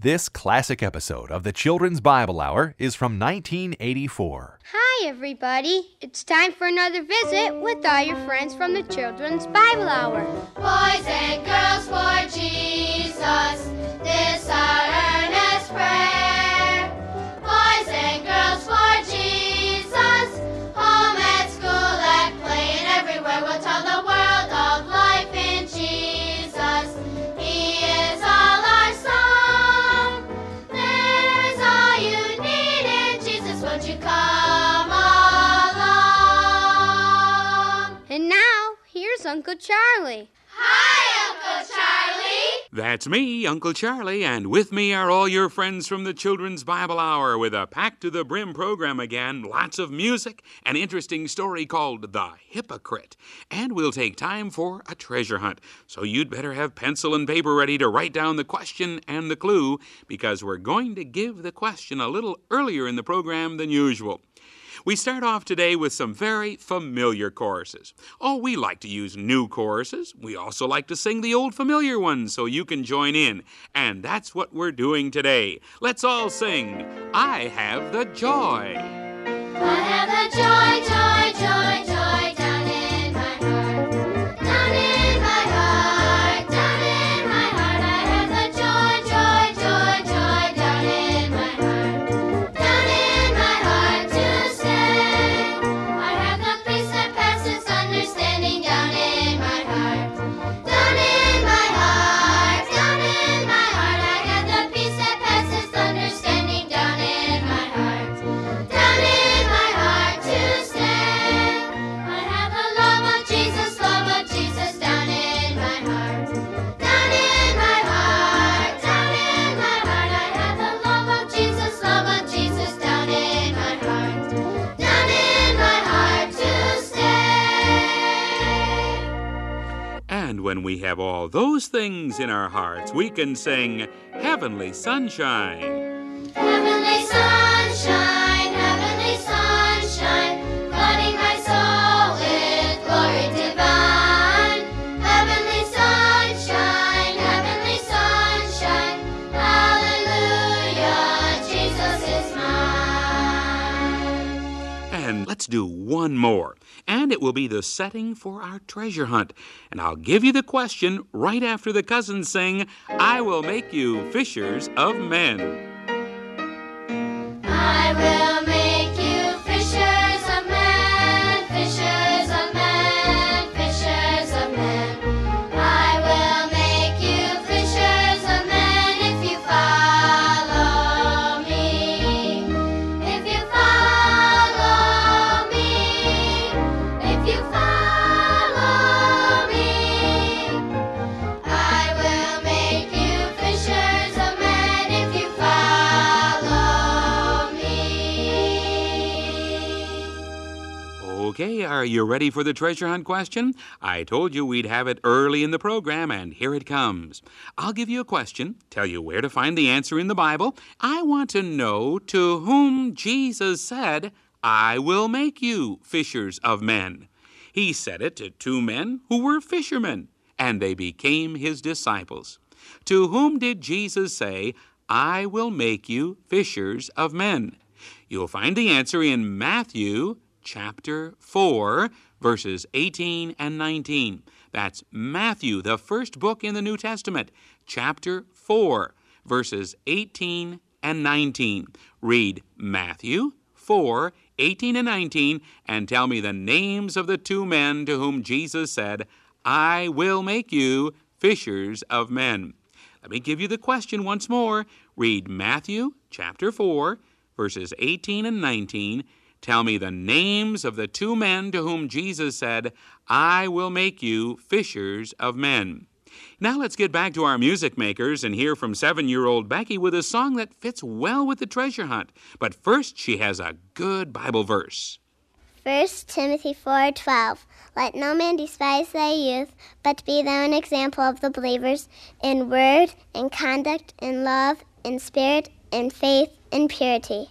This classic episode of the Children's Bible Hour is from 1984. Hi, everybody. It's time for another visit with all your friends from the Children's Bible Hour. Boys and girls for Jesus, this Uncle Charlie. Hi, Uncle Charlie. That's me, Uncle Charlie, and with me are all your friends from the Children's Bible Hour with a packed to the brim program again, lots of music, an interesting story called The Hypocrite, and we'll take time for a treasure hunt. So you'd better have pencil and paper ready to write down the question and the clue because we're going to give the question a little earlier in the program than usual. We start off today with some very familiar choruses. Oh, we like to use new choruses. We also like to sing the old familiar ones so you can join in. And that's what we're doing today. Let's all sing I Have the Joy. I have the joy, joy, when we have all those things in our hearts, we can sing Heavenly Sunshine. Heavenly sunshine, heavenly sunshine, flooding my soul with glory divine. Heavenly sunshine, heavenly sunshine, hallelujah, Jesus is mine. And let's do one more. And it will be the setting for our treasure hunt. And I'll give you the question right after the cousins sing, I will make you fishers of men. I will you ready for the treasure hunt question? I told you we'd have it early in the program, and here it comes. I'll give you a question, tell you where to find the answer in the Bible. I want to know to whom Jesus said, I will make you fishers of men. He said it to two men who were fishermen, and they became his disciples. To whom did Jesus say, I will make you fishers of men? You'll find the answer in Matthew chapter 4, verses 18 and 19. That's Matthew, the first book in the New Testament, chapter 4, verses 18 and 19. Read Matthew 4, 18 and 19, and tell me the names of the two men to whom Jesus said, I will make you fishers of men. Let me give you the question once more. Read Matthew chapter 4, verses 18 and 19. Tell me the names of the two men to whom Jesus said, I will make you fishers of men. Now let's get back to our music makers and hear from seven year old Becky with a song that fits well with the treasure hunt. But first, she has a good Bible verse. 1 Timothy 4:12 Let no man despise thy youth, but be thou an example of the believers in word, in conduct, in love, in spirit, in faith, in purity.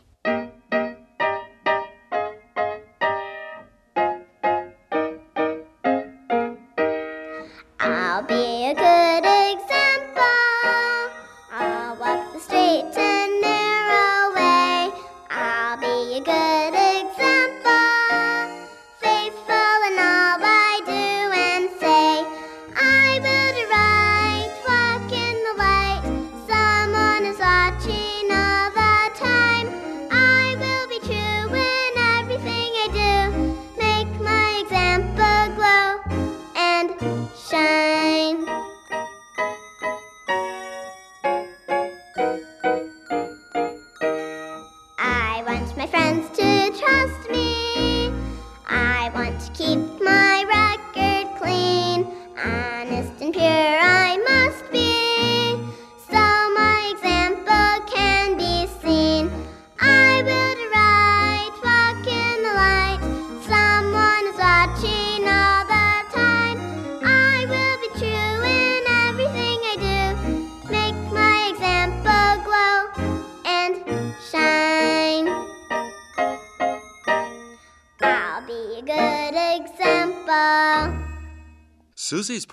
friends too.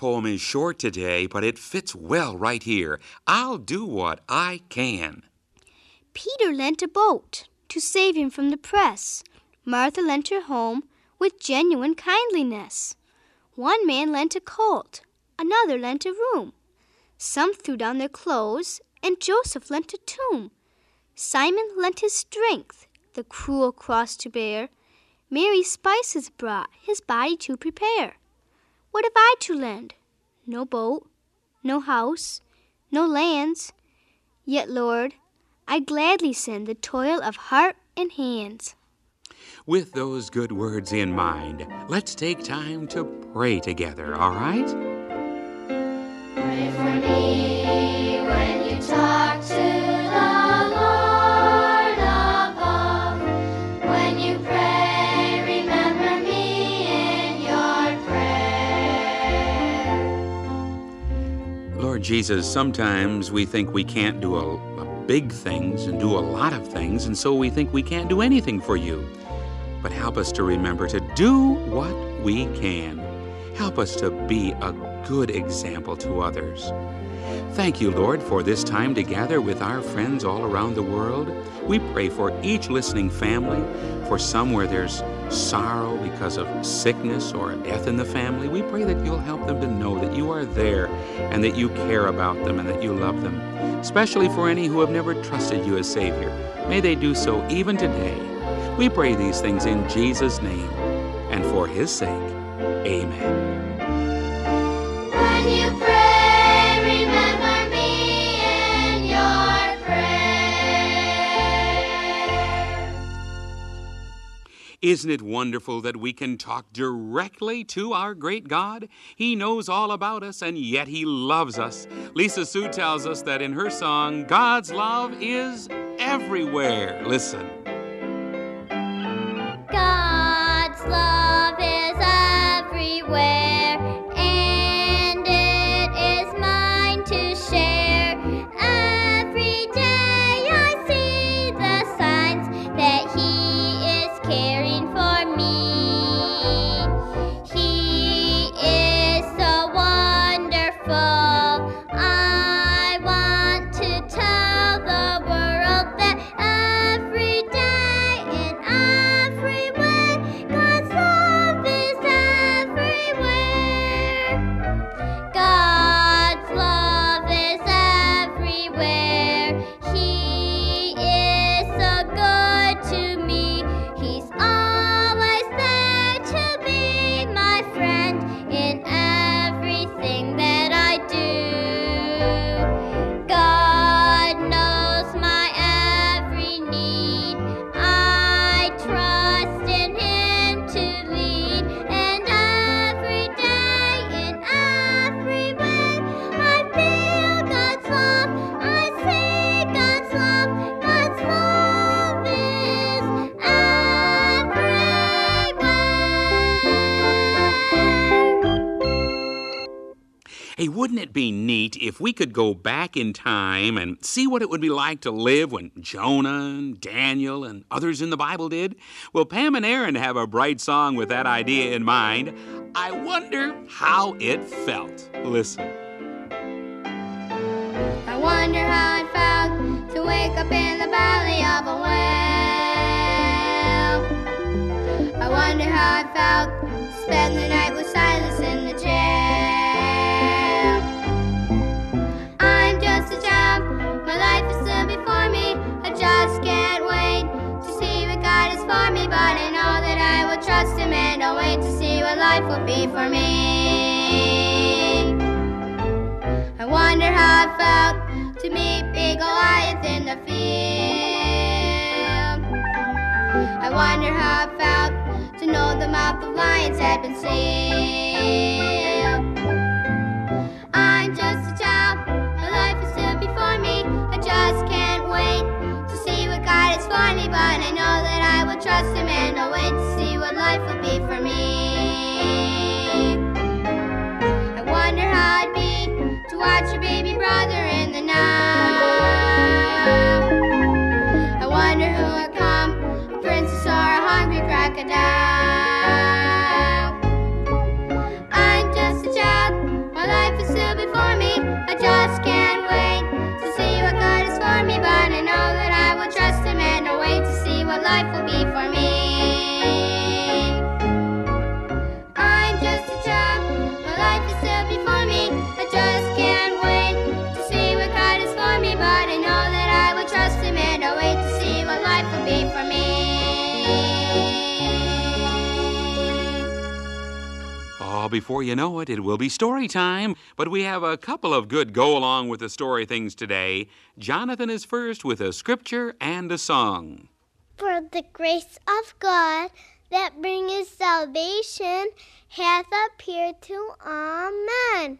Poem is short today, but it fits well right here. I'll do what I can. Peter lent a boat to save him from the press. Martha lent her home with genuine kindliness. One man lent a colt, another lent a room. Some threw down their clothes, and Joseph lent a tomb. Simon lent his strength, the cruel cross to bear. Mary spices brought, his body to prepare. What have I to lend? No boat, no house, no lands. Yet, Lord, I gladly send the toil of heart and hands. With those good words in mind, let's take time to pray together, all right? Pray for me when you talk to Jesus, sometimes we think we can't do a, a big things and do a lot of things, and so we think we can't do anything for you. But help us to remember to do what we can. Help us to be a good example to others. Thank you, Lord, for this time to gather with our friends all around the world. We pray for each listening family, for some where there's sorrow because of sickness or death in the family. We pray that you'll help them to know that you are there and that you care about them and that you love them. Especially for any who have never trusted you as Savior. May they do so even today. We pray these things in Jesus' name and for His sake. Amen. Isn't it wonderful that we can talk directly to our great God? He knows all about us and yet He loves us. Lisa Sue tells us that in her song, God's love is everywhere. Listen. Be neat if we could go back in time and see what it would be like to live when Jonah and Daniel and others in the Bible did? Well, Pam and Aaron have a bright song with that idea in mind. I wonder how it felt. Listen. I wonder how it felt to wake up in the valley of a. I wonder how it felt to spend the night with I it felt to meet big Goliath in the field. I wonder how it felt to know the mouth of lions had been sealed. I'm just a child, my life is still before me. I just can't wait to see what God has for me, but I know that I will trust Him crocodile. Well, before you know it, it will be story time. But we have a couple of good go along with the story things today. Jonathan is first with a scripture and a song. For the grace of God that bringeth salvation hath appeared to all men,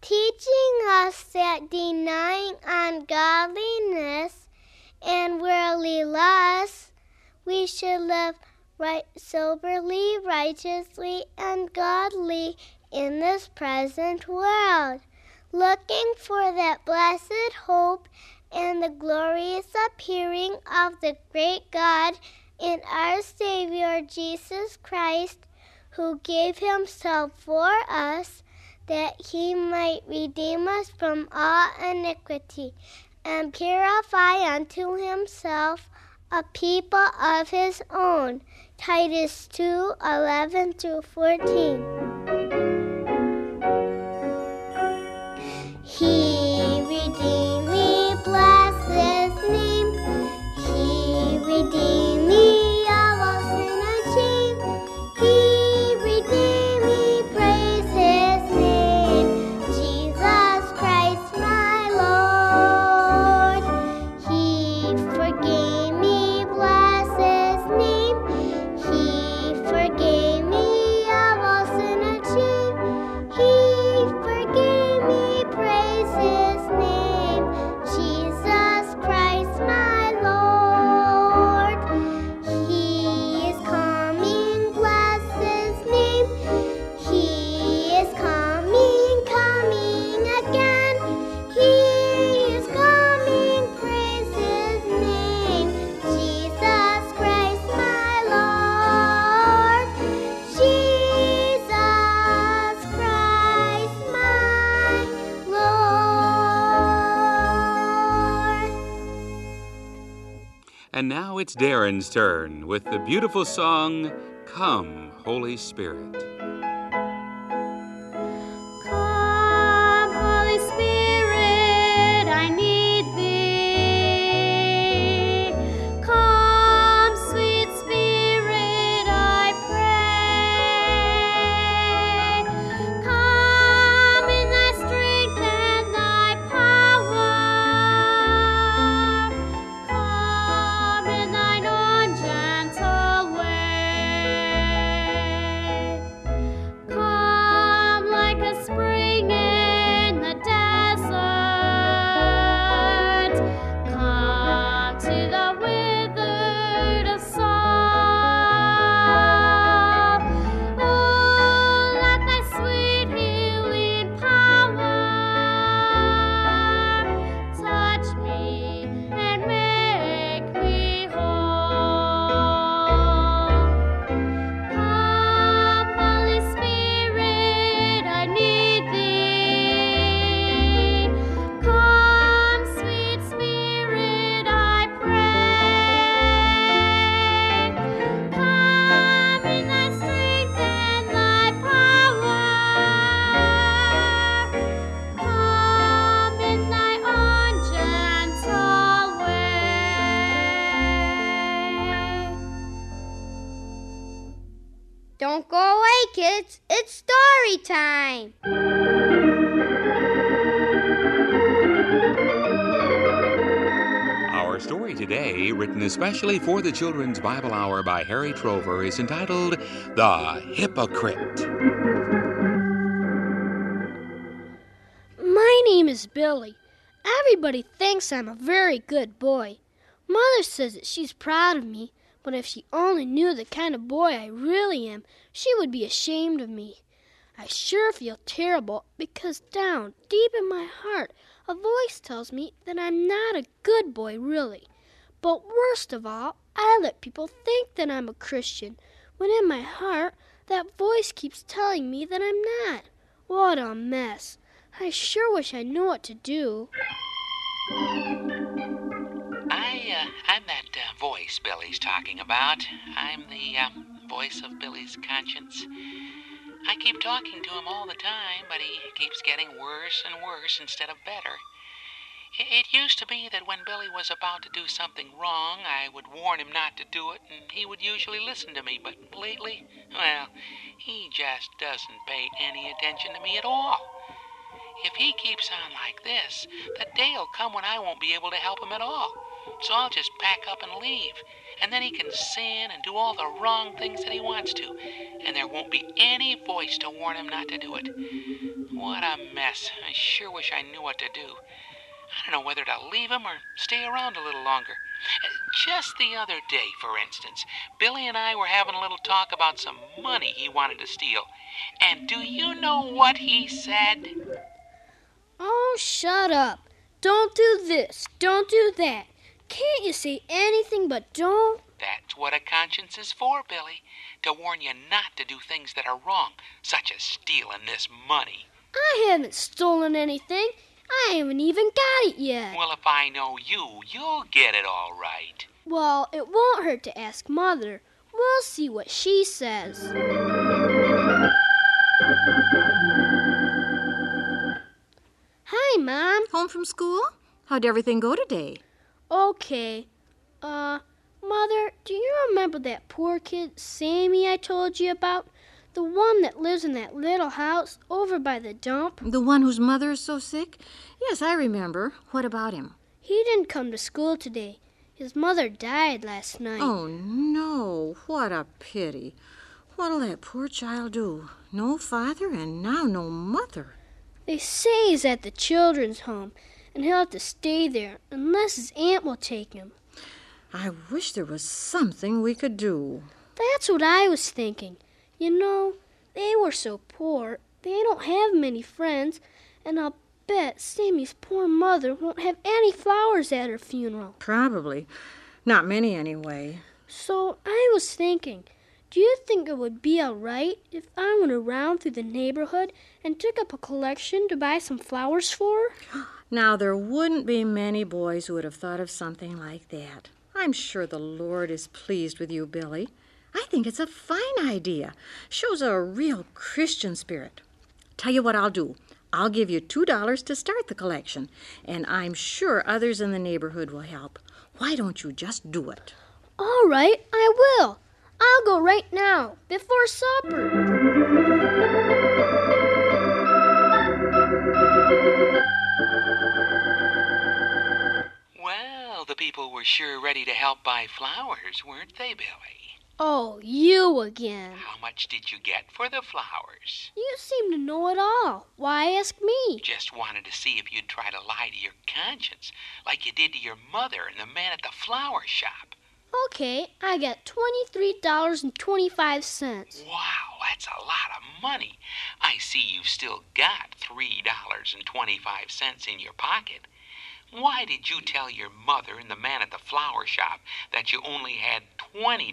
teaching us that denying ungodliness and worldly lusts, we should live right soberly, righteously, and godly in this present world, looking for that blessed hope and the glorious appearing of the great God in our Savior Jesus Christ, who gave himself for us that he might redeem us from all iniquity and purify unto himself a people of his own. Titus 2 11 through 14. He And now it's Darren's turn with the beautiful song, Come, Holy Spirit. Especially for the Children's Bible Hour by Harry Trover, is entitled The Hypocrite. My name is Billy. Everybody thinks I'm a very good boy. Mother says that she's proud of me, but if she only knew the kind of boy I really am, she would be ashamed of me. I sure feel terrible because down deep in my heart, a voice tells me that I'm not a good boy, really. But worst of all, I let people think that I'm a Christian, when in my heart, that voice keeps telling me that I'm not. What a mess. I sure wish I knew what to do. I, uh, I'm that uh, voice Billy's talking about. I'm the uh, voice of Billy's conscience. I keep talking to him all the time, but he keeps getting worse and worse instead of better. It used to be that when Billy was about to do something wrong, I would warn him not to do it, and he would usually listen to me. But lately, well, he just doesn't pay any attention to me at all. If he keeps on like this, the day'll come when I won't be able to help him at all. So I'll just pack up and leave. And then he can sin and do all the wrong things that he wants to. And there won't be any voice to warn him not to do it. What a mess. I sure wish I knew what to do. I don't know whether to leave him or stay around a little longer. Just the other day, for instance, Billy and I were having a little talk about some money he wanted to steal. And do you know what he said? Oh, shut up. Don't do this. Don't do that. Can't you say anything but don't? That's what a conscience is for, Billy. To warn you not to do things that are wrong, such as stealing this money. I haven't stolen anything. I haven't even got it yet. Well, if I know you, you'll get it all right. Well, it won't hurt to ask Mother. We'll see what she says. Hi, Mom. Home from school? How'd everything go today? Okay. Uh, Mother, do you remember that poor kid, Sammy, I told you about? The one that lives in that little house over by the dump? The one whose mother is so sick? Yes, I remember. What about him? He didn't come to school today. His mother died last night. Oh, no. What a pity. What'll that poor child do? No father and now no mother. They say he's at the children's home, and he'll have to stay there unless his aunt will take him. I wish there was something we could do. That's what I was thinking. You know, they were so poor, they don't have many friends, and I'll bet Sammy's poor mother won't have any flowers at her funeral. Probably. Not many, anyway. So I was thinking, do you think it would be all right if I went around through the neighborhood and took up a collection to buy some flowers for her? Now, there wouldn't be many boys who would have thought of something like that. I'm sure the Lord is pleased with you, Billy. I think it's a fine idea. Shows a real Christian spirit. Tell you what I'll do. I'll give you two dollars to start the collection, and I'm sure others in the neighborhood will help. Why don't you just do it? All right, I will. I'll go right now, before supper. Well, the people were sure ready to help buy flowers, weren't they, Billy? Oh, you again. How much did you get for the flowers? You seem to know it all. Why ask me? Just wanted to see if you'd try to lie to your conscience, like you did to your mother and the man at the flower shop. Okay, I got $23.25. Wow, that's a lot of money. I see you've still got $3.25 in your pocket. Why did you tell your mother and the man at the flower shop that you only had $20?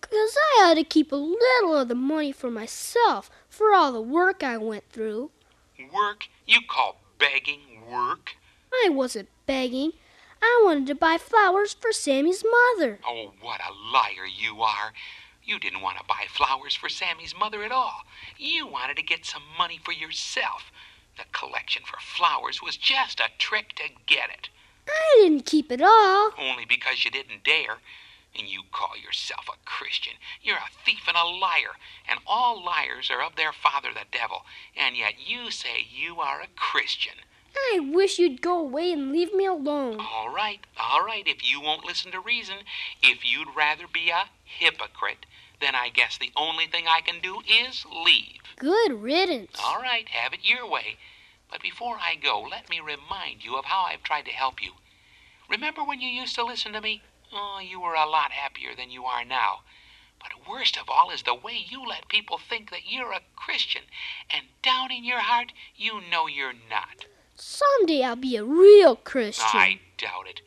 Because I ought to keep a little of the money for myself for all the work I went through. Work? You call begging work? I wasn't begging. I wanted to buy flowers for Sammy's mother. Oh, what a liar you are. You didn't want to buy flowers for Sammy's mother at all. You wanted to get some money for yourself. The collection for flowers was just a trick to get it. I didn't keep it all. Only because you didn't dare. And you call yourself a Christian. You're a thief and a liar. And all liars are of their father, the devil. And yet you say you are a Christian. I wish you'd go away and leave me alone. All right, all right, if you won't listen to reason, if you'd rather be a hypocrite, then I guess the only thing I can do is leave. Good riddance. All right, have it your way. But before I go, let me remind you of how I've tried to help you. Remember when you used to listen to me? Oh, you were a lot happier than you are now. But worst of all is the way you let people think that you're a Christian, and down in your heart, you know you're not. Someday I'll be a real Christian. I doubt it.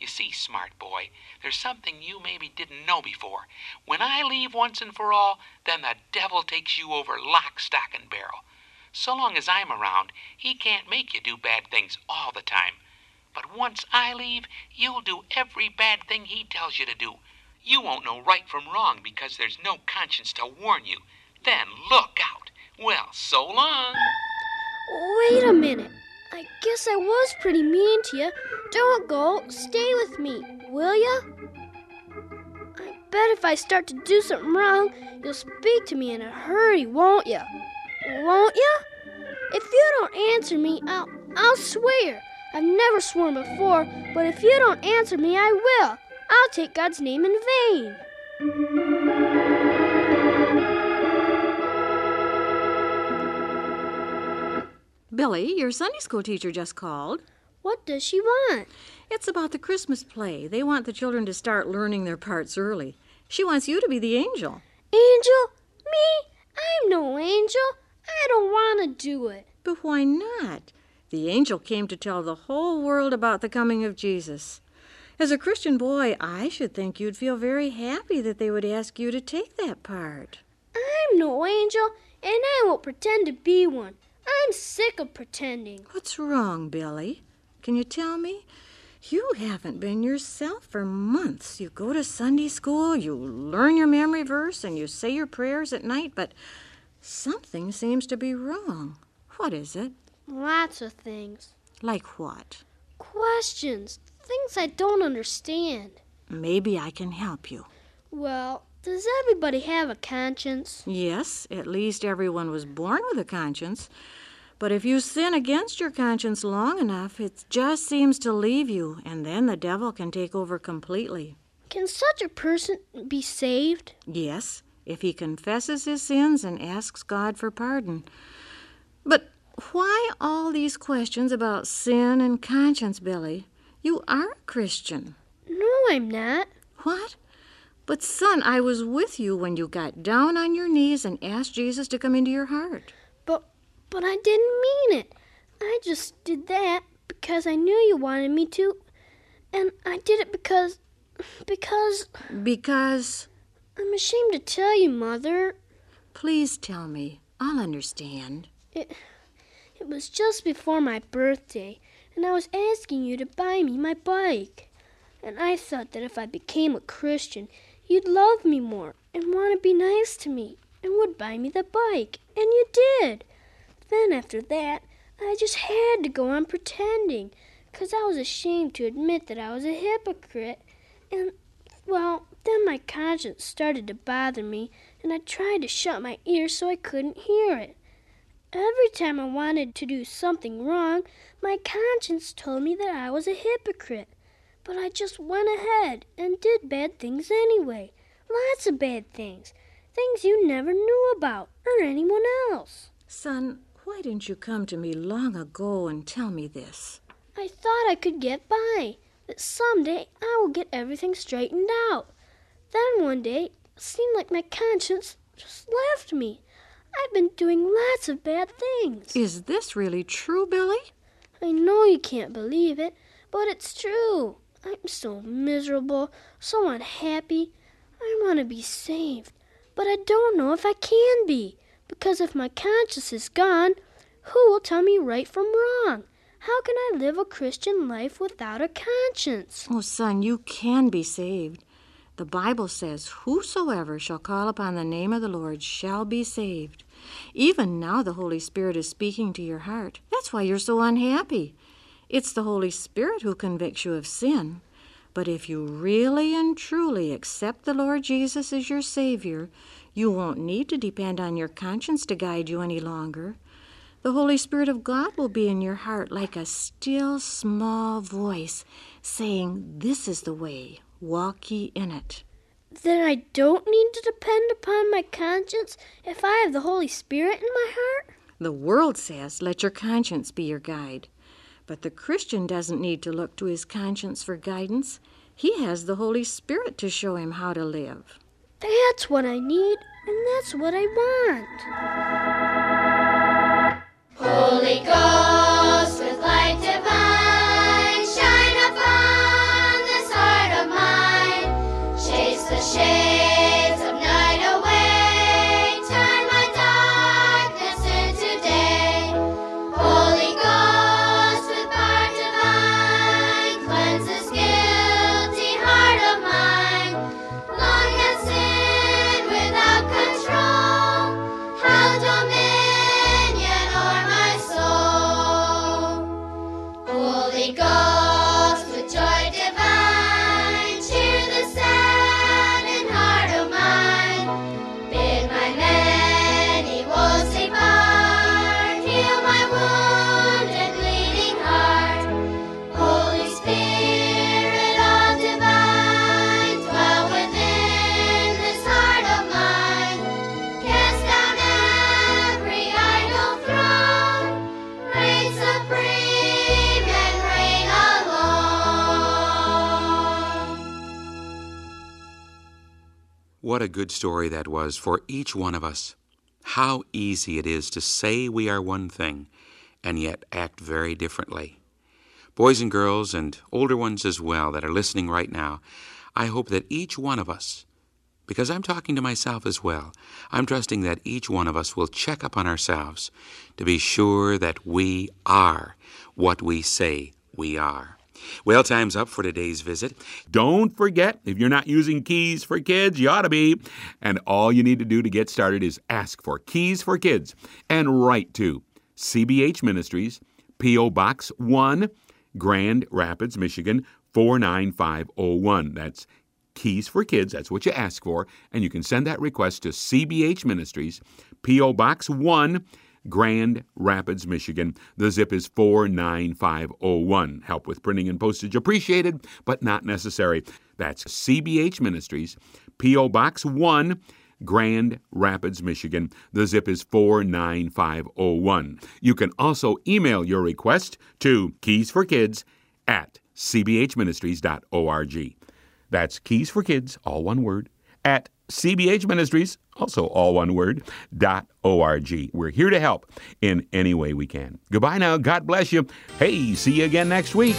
You see, smart boy, there's something you maybe didn't know before. When I leave once and for all, then the devil takes you over lock, stock, and barrel. So long as I'm around, he can't make you do bad things all the time. But once I leave, you'll do every bad thing he tells you to do. You won't know right from wrong because there's no conscience to warn you. Then look out. Well, so long. Wait a minute. I guess I was pretty mean to you. Don't go. Stay with me, will ya? I bet if I start to do something wrong, you'll speak to me in a hurry, won't ya? Won't ya? If you don't answer me, I'll I'll swear. I've never sworn before, but if you don't answer me, I will. I'll take God's name in vain. Billy, your Sunday school teacher just called. What does she want? It's about the Christmas play. They want the children to start learning their parts early. She wants you to be the angel. Angel? Me? I'm no angel. I don't want to do it. But why not? The angel came to tell the whole world about the coming of Jesus. As a Christian boy, I should think you'd feel very happy that they would ask you to take that part. I'm no angel, and I won't pretend to be one. I'm sick of pretending. What's wrong, Billy? Can you tell me? You haven't been yourself for months. You go to Sunday school, you learn your memory verse, and you say your prayers at night, but something seems to be wrong. What is it? Lots of things. Like what? Questions. Things I don't understand. Maybe I can help you. Well, does everybody have a conscience? Yes, at least everyone was born with a conscience. But if you sin against your conscience long enough, it just seems to leave you, and then the devil can take over completely. Can such a person be saved? Yes, if he confesses his sins and asks God for pardon. But why all these questions about sin and conscience, Billy? You are a Christian. No, I'm not. What? But, son, I was with you when you got down on your knees and asked Jesus to come into your heart. But but I didn't mean it. I just did that because I knew you wanted me to. And I did it because because Because, I'm ashamed to tell you, mother. please tell me, I'll understand. It it was just before my birthday, and I was asking you to buy me my bike. And I thought that if I became a Christian, you'd love me more and want to be nice to me and would buy me the bike. And you did. Then after that, I just had to go on pretending, 'cause I was ashamed to admit that I was a hypocrite. And, well, then my conscience started to bother me, and I tried to shut my ears so I couldn't hear it. Every time I wanted to do something wrong, my conscience told me that I was a hypocrite. But I just went ahead and did bad things anyway. Lots of bad things. Things you never knew about, or anyone else. Son, why didn't you come to me long ago and tell me this? I thought I could get by, that someday I will get everything straightened out. Then one day, it seemed like my conscience just left me. I've been doing lots of bad things. Is this really true, Billy? I know you can't believe it, but it's true. I'm so miserable, so unhappy. I want to be saved, but I don't know if I can be, because if my conscience is gone, who will tell me right from wrong? How can I live a Christian life without a conscience? Oh, son, you can be saved. The Bible says, Whosoever shall call upon the name of the Lord shall be saved. Even now, the Holy Spirit is speaking to your heart. That's why you're so unhappy. It's the Holy Spirit who convicts you of sin. But if you really and truly accept the Lord Jesus as your Savior, you won't need to depend on your conscience to guide you any longer. The Holy Spirit of God will be in your heart like a still small voice saying, This is the way, walk ye in it. Then I don't need to depend upon my conscience if I have the Holy Spirit in my heart? The world says, Let your conscience be your guide. But the Christian doesn't need to look to his conscience for guidance. He has the Holy Spirit to show him how to live. That's what I need, and that's what I want. Holy Ghost What a good story that was for each one of us. How easy it is to say we are one thing and yet act very differently. Boys and girls, and older ones as well, that are listening right now, I hope that each one of us, because I'm talking to myself as well, I'm trusting that each one of us will check up on ourselves to be sure that we are what we say we are. Well, time's up for today's visit. Don't forget, if you're not using Keys for Kids, you ought to be. And all you need to do to get started is ask for Keys for Kids and write to CBH Ministries, P.O. Box 1, Grand Rapids, Michigan 49501. That's Keys for Kids. That's what you ask for. And you can send that request to CBH Ministries, P.O. Box 1, Grand Rapids, Michigan. The zip is 49501. Help with printing and postage appreciated, but not necessary. That's CBH Ministries, P.O. Box 1, Grand Rapids, Michigan. The zip is 49501. You can also email your request to Keys for Kids at cbhministries.org. That's Keys for Kids, all one word, at CBH Ministries, also all one word, dot org. We're here to help in any way we can. Goodbye now. God bless you. Hey, see you again next week.